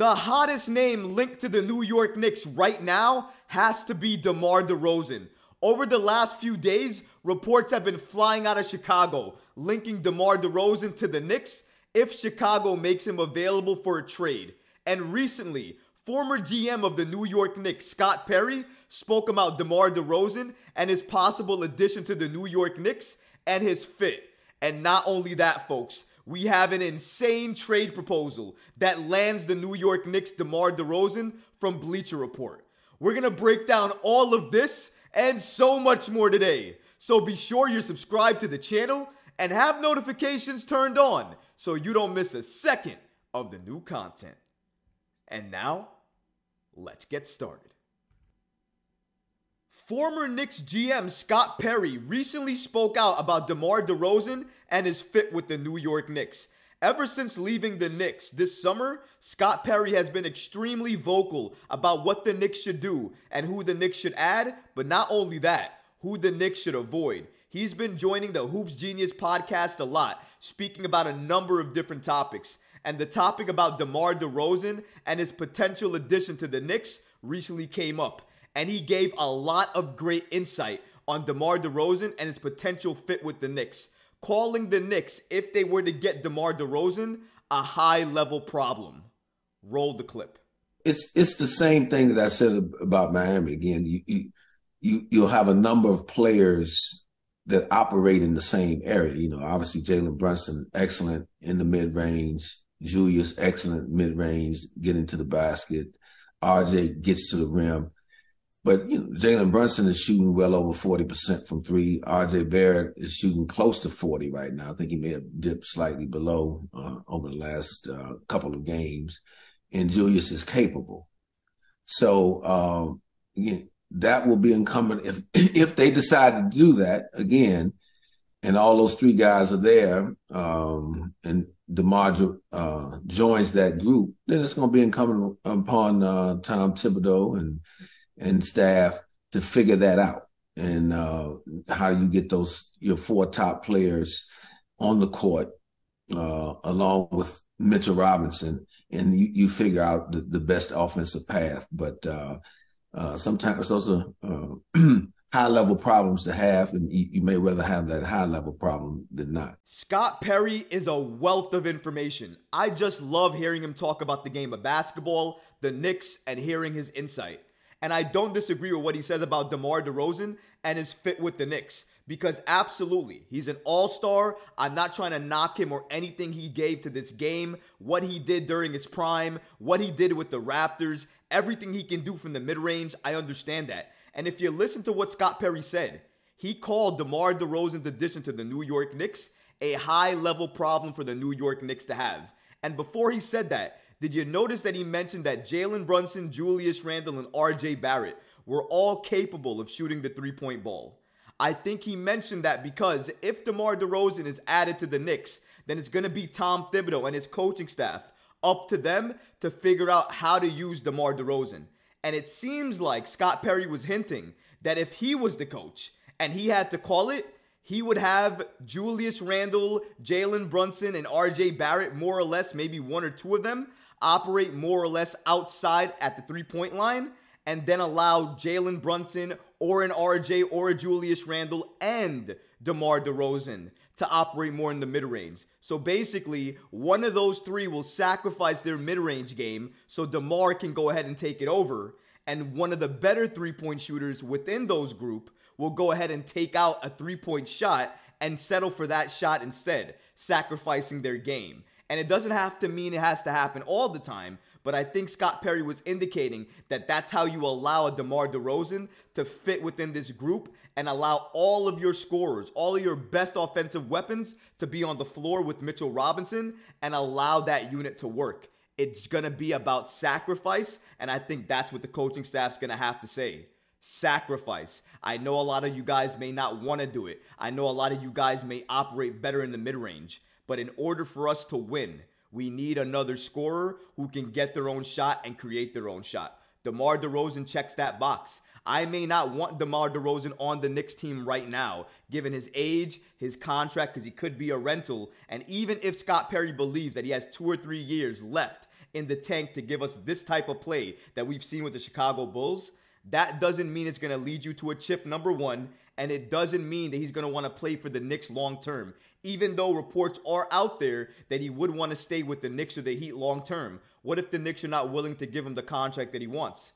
The hottest name linked to the New York Knicks right now has to be DeMar DeRozan. Over the last few days, reports have been flying out of Chicago linking DeMar DeRozan to the Knicks if Chicago makes him available for a trade. And recently, former GM of the New York Knicks, Scott Perry, spoke about DeMar DeRozan and his possible addition to the New York Knicks and his fit. And not only that, folks, we have an insane trade proposal that lands the New York Knicks DeMar DeRozan from Bleacher Report. We're going to break down all of this and so much more today. So be sure you're subscribed to the channel and have notifications turned on so you don't miss a second of the new content. And now, let's get started. Former Knicks GM Scott Perry recently spoke out about DeMar DeRozan and his fit with the New York Knicks. Ever since leaving the Knicks this summer, Scott Perry has been extremely vocal about what the Knicks should do and who the Knicks should add, but not only that, who the Knicks should avoid. He's been joining the Hoops Genius podcast a lot, speaking about a number of different topics. And the topic about DeMar DeRozan and his potential addition to the Knicks recently came up and he gave a lot of great insight on DeMar DeRozan and his potential fit with the Knicks, calling the Knicks, if they were to get DeMar DeRozan, a high level problem. Roll the clip. It's it's the same thing that I said about Miami. Again, you you, you you'll have a number of players that operate in the same area. You know, obviously Jalen Brunson, excellent in the mid range. Julius, excellent mid range, getting to the basket. RJ gets to the rim. But you know, Jalen Brunson is shooting well over forty percent from three. R.J. Barrett is shooting close to forty right now. I think he may have dipped slightly below uh, over the last uh, couple of games. And Julius is capable. So um, that will be incumbent if if they decide to do that again, and all those three guys are there, um, and DeMar uh, joins that group, then it's going to be incumbent upon uh, Tom Thibodeau and and staff to figure that out and uh, how you get those your four top players on the court uh, along with Mitchell Robinson, and you, you figure out the, the, best offensive path. But uh, uh sometimes those are uh, high level problems to have, and you, you, may rather have that high level problem than not. Scott Perry is a wealth of information. I just love hearing him talk about the game of basketball, the Knicks, and hearing his insight. And I don't disagree with what he says about DeMar DeRozan and his fit with the Knicks. Because absolutely, he's an all star. I'm not trying to knock him or anything he gave to this game, what he did during his prime, what he did with the Raptors, everything he can do from the mid range. I understand that. And if you listen to what Scott Perry said, he called DeMar DeRozan's addition to the New York Knicks a high level problem for the New York Knicks to have. And before he said that, did you notice that he mentioned that Jalen Brunson, Julius Randle, and RJ Barrett were all capable of shooting the three point ball? I think he mentioned that because if DeMar DeRozan is added to the Knicks, then it's going to be Tom Thibodeau and his coaching staff up to them to figure out how to use DeMar DeRozan. And it seems like Scott Perry was hinting that if he was the coach and he had to call it, he would have Julius Randle, Jalen Brunson, and RJ Barrett, more or less, maybe one or two of them, operate more or less outside at the three point line and then allow Jalen Brunson or an RJ or a Julius Randle and DeMar DeRozan to operate more in the mid range. So basically, one of those three will sacrifice their mid range game so DeMar can go ahead and take it over. And one of the better three point shooters within those group will go ahead and take out a three point shot and settle for that shot instead, sacrificing their game. And it doesn't have to mean it has to happen all the time, but I think Scott Perry was indicating that that's how you allow a DeMar DeRozan to fit within this group and allow all of your scorers, all of your best offensive weapons to be on the floor with Mitchell Robinson and allow that unit to work. It's going to be about sacrifice, and I think that's what the coaching staff's going to have to say. Sacrifice. I know a lot of you guys may not want to do it. I know a lot of you guys may operate better in the mid range. But in order for us to win, we need another scorer who can get their own shot and create their own shot. DeMar DeRozan checks that box. I may not want DeMar DeRozan on the Knicks team right now, given his age, his contract, because he could be a rental. And even if Scott Perry believes that he has two or three years left in the tank to give us this type of play that we've seen with the Chicago Bulls, that doesn't mean it's going to lead you to a chip number one, and it doesn't mean that he's going to want to play for the Knicks long term. Even though reports are out there that he would want to stay with the Knicks or the Heat long term, what if the Knicks are not willing to give him the contract that he wants?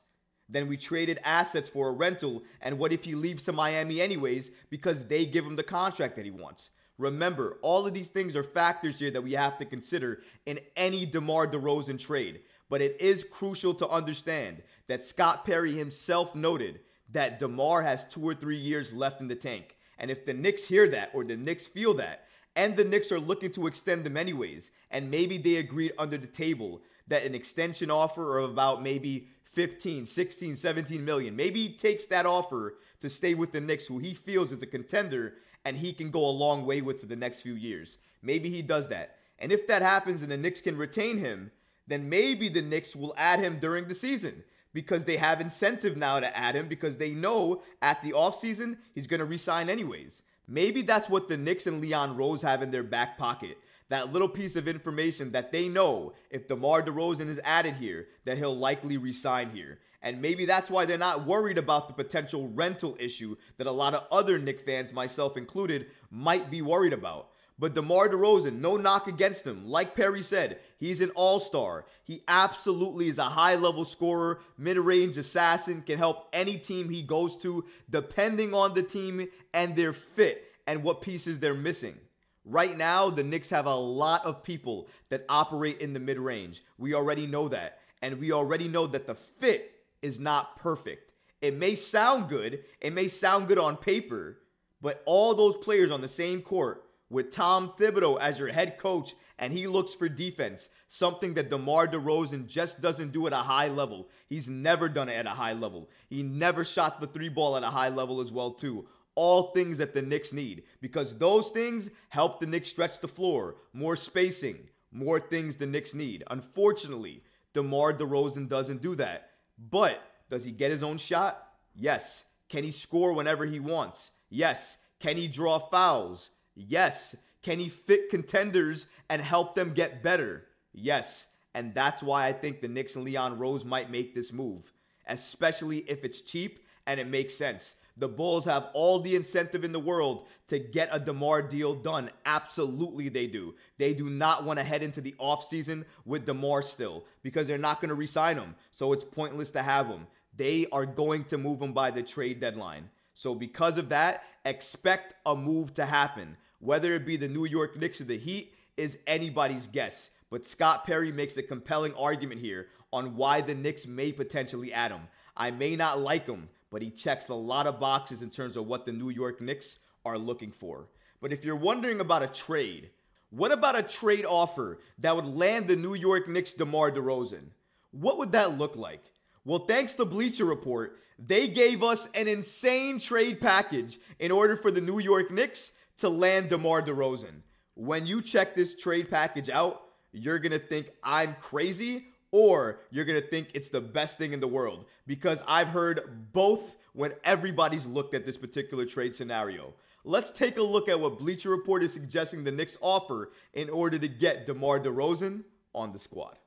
Then we traded assets for a rental, and what if he leaves to Miami anyways because they give him the contract that he wants? Remember, all of these things are factors here that we have to consider in any DeMar DeRozan trade. But it is crucial to understand that Scott Perry himself noted that DeMar has two or three years left in the tank. And if the Knicks hear that or the Knicks feel that, and the Knicks are looking to extend them anyways, and maybe they agreed under the table that an extension offer of about maybe 15, 16, 17 million, maybe he takes that offer to stay with the Knicks, who he feels is a contender and he can go a long way with for the next few years. Maybe he does that. And if that happens and the Knicks can retain him, then maybe the Knicks will add him during the season because they have incentive now to add him because they know at the offseason he's going to resign anyways. Maybe that's what the Knicks and Leon Rose have in their back pocket. That little piece of information that they know if DeMar DeRozan is added here, that he'll likely resign here. And maybe that's why they're not worried about the potential rental issue that a lot of other Knick fans, myself included, might be worried about. But DeMar DeRozan, no knock against him. Like Perry said, he's an all star. He absolutely is a high level scorer, mid range assassin, can help any team he goes to, depending on the team and their fit and what pieces they're missing. Right now, the Knicks have a lot of people that operate in the mid range. We already know that. And we already know that the fit is not perfect. It may sound good, it may sound good on paper, but all those players on the same court with Tom Thibodeau as your head coach, and he looks for defense, something that DeMar DeRozan just doesn't do at a high level. He's never done it at a high level. He never shot the three ball at a high level as well, too. All things that the Knicks need because those things help the Knicks stretch the floor, more spacing, more things the Knicks need. Unfortunately, DeMar DeRozan doesn't do that. But does he get his own shot? Yes. Can he score whenever he wants? Yes. Can he draw fouls? Yes. Can he fit contenders and help them get better? Yes. And that's why I think the Knicks and Leon Rose might make this move, especially if it's cheap and it makes sense. The Bulls have all the incentive in the world to get a DeMar deal done. Absolutely, they do. They do not want to head into the offseason with DeMar still because they're not going to re sign him. So it's pointless to have him. They are going to move him by the trade deadline. So, because of that, expect a move to happen. Whether it be the New York Knicks or the Heat is anybody's guess. But Scott Perry makes a compelling argument here on why the Knicks may potentially add him. I may not like him, but he checks a lot of boxes in terms of what the New York Knicks are looking for. But if you're wondering about a trade, what about a trade offer that would land the New York Knicks DeMar DeRozan? What would that look like? Well, thanks to Bleacher Report, they gave us an insane trade package in order for the New York Knicks to land DeMar DeRozan. When you check this trade package out, you're going to think I'm crazy or you're going to think it's the best thing in the world because I've heard both when everybody's looked at this particular trade scenario. Let's take a look at what Bleacher Report is suggesting the Knicks offer in order to get DeMar DeRozan on the squad.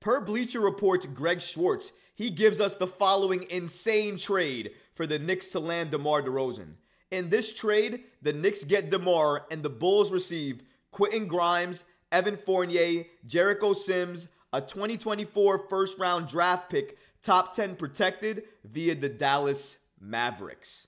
Per Bleacher Report's Greg Swartz, he gives us the following insane trade for the Knicks to land DeMar DeRozan. In this trade, the Knicks get DeMar and the Bulls receive Quentin Grimes, Evan Fournier, Jericho Sims, a 2024 first round draft pick, top 10 protected via the Dallas Mavericks.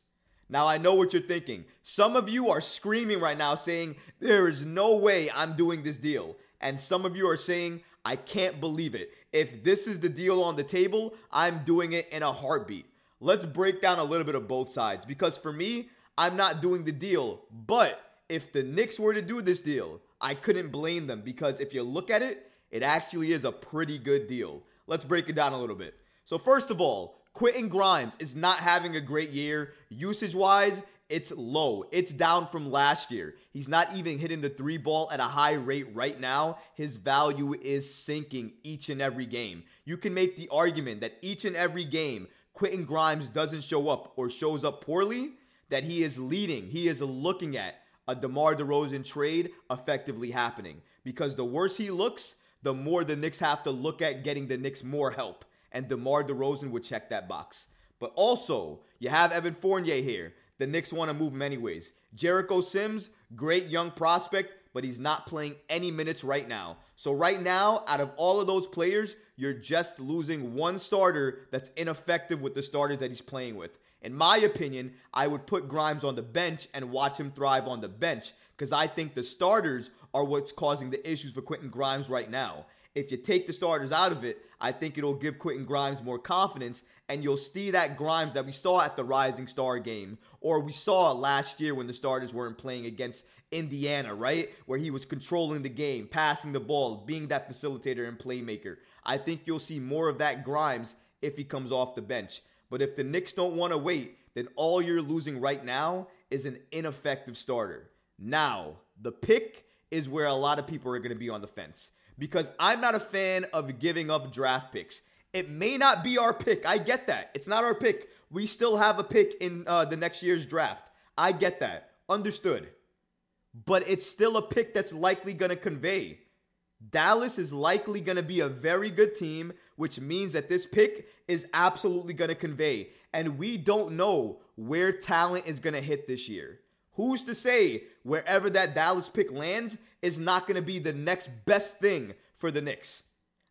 Now, I know what you're thinking. Some of you are screaming right now saying, There is no way I'm doing this deal. And some of you are saying, I can't believe it. If this is the deal on the table, I'm doing it in a heartbeat. Let's break down a little bit of both sides because for me, I'm not doing the deal. But if the Knicks were to do this deal, I couldn't blame them because if you look at it, it actually is a pretty good deal. Let's break it down a little bit. So, first of all, Quentin Grimes is not having a great year. Usage wise, it's low. It's down from last year. He's not even hitting the three ball at a high rate right now. His value is sinking each and every game. You can make the argument that each and every game Quentin Grimes doesn't show up or shows up poorly, that he is leading, he is looking at a DeMar DeRozan trade effectively happening. Because the worse he looks, the more the Knicks have to look at getting the Knicks more help. And DeMar DeRozan would check that box. But also, you have Evan Fournier here. The Knicks want to move him anyways. Jericho Sims, great young prospect, but he's not playing any minutes right now. So, right now, out of all of those players, you're just losing one starter that's ineffective with the starters that he's playing with. In my opinion, I would put Grimes on the bench and watch him thrive on the bench because I think the starters are what's causing the issues for Quentin Grimes right now. If you take the starters out of it, I think it'll give Quentin Grimes more confidence, and you'll see that Grimes that we saw at the Rising Star game, or we saw last year when the starters weren't playing against Indiana, right? Where he was controlling the game, passing the ball, being that facilitator and playmaker. I think you'll see more of that Grimes if he comes off the bench. But if the Knicks don't want to wait, then all you're losing right now is an ineffective starter. Now, the pick is where a lot of people are going to be on the fence because I'm not a fan of giving up draft picks. It may not be our pick. I get that. It's not our pick. We still have a pick in uh, the next year's draft. I get that. Understood. But it's still a pick that's likely going to convey. Dallas is likely going to be a very good team, which means that this pick is absolutely going to convey. And we don't know where talent is going to hit this year. Who's to say wherever that Dallas pick lands is not going to be the next best thing for the Knicks?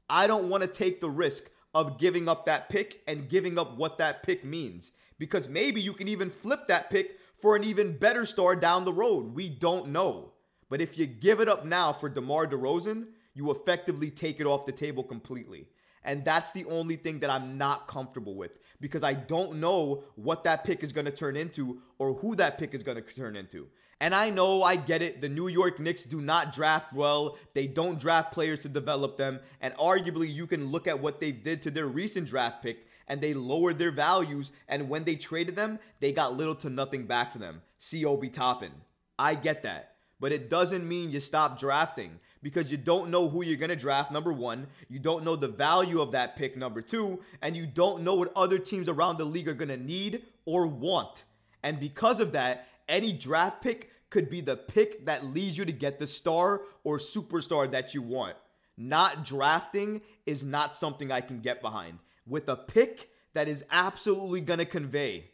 I don't want to take the risk of giving up that pick and giving up what that pick means because maybe you can even flip that pick for an even better star down the road. We don't know. But if you give it up now for DeMar DeRozan, you effectively take it off the table completely. And that's the only thing that I'm not comfortable with because I don't know what that pick is going to turn into or who that pick is going to turn into. And I know, I get it. The New York Knicks do not draft well. They don't draft players to develop them. And arguably, you can look at what they did to their recent draft pick and they lowered their values. And when they traded them, they got little to nothing back for them. Obi Toppin. I get that. But it doesn't mean you stop drafting because you don't know who you're going to draft, number one. You don't know the value of that pick, number two. And you don't know what other teams around the league are going to need or want. And because of that, any draft pick could be the pick that leads you to get the star or superstar that you want. Not drafting is not something I can get behind. With a pick that is absolutely going to convey,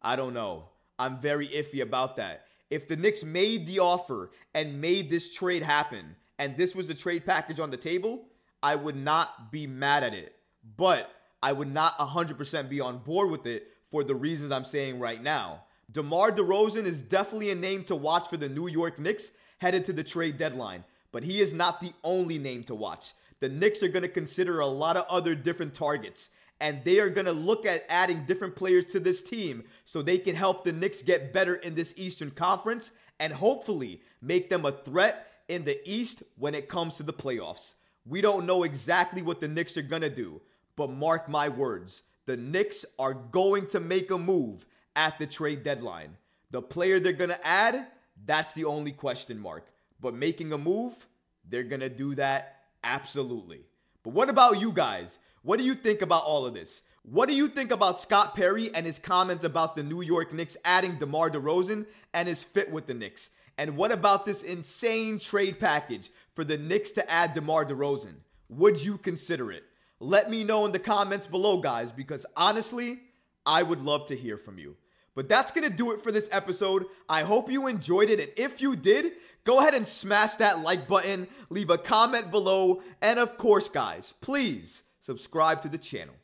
I don't know. I'm very iffy about that. If the Knicks made the offer and made this trade happen, and this was a trade package on the table, I would not be mad at it. But I would not 100% be on board with it for the reasons I'm saying right now. DeMar DeRozan is definitely a name to watch for the New York Knicks headed to the trade deadline, but he is not the only name to watch. The Knicks are going to consider a lot of other different targets, and they are going to look at adding different players to this team so they can help the Knicks get better in this Eastern Conference and hopefully make them a threat in the East when it comes to the playoffs. We don't know exactly what the Knicks are going to do, but mark my words, the Knicks are going to make a move at the trade deadline. The player they're going to add, that's the only question mark. But making a move, they're going to do that absolutely. But what about you guys? What do you think about all of this? What do you think about Scott Perry and his comments about the New York Knicks adding DeMar DeRozan and his fit with the Knicks? And what about this insane trade package for the Knicks to add DeMar DeRozan? Would you consider it? Let me know in the comments below, guys, because honestly, I would love to hear from you. But that's going to do it for this episode. I hope you enjoyed it. And if you did, go ahead and smash that like button, leave a comment below, and of course, guys, please subscribe to the channel.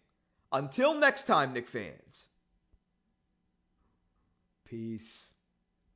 Until next time, Knick fans. Peace.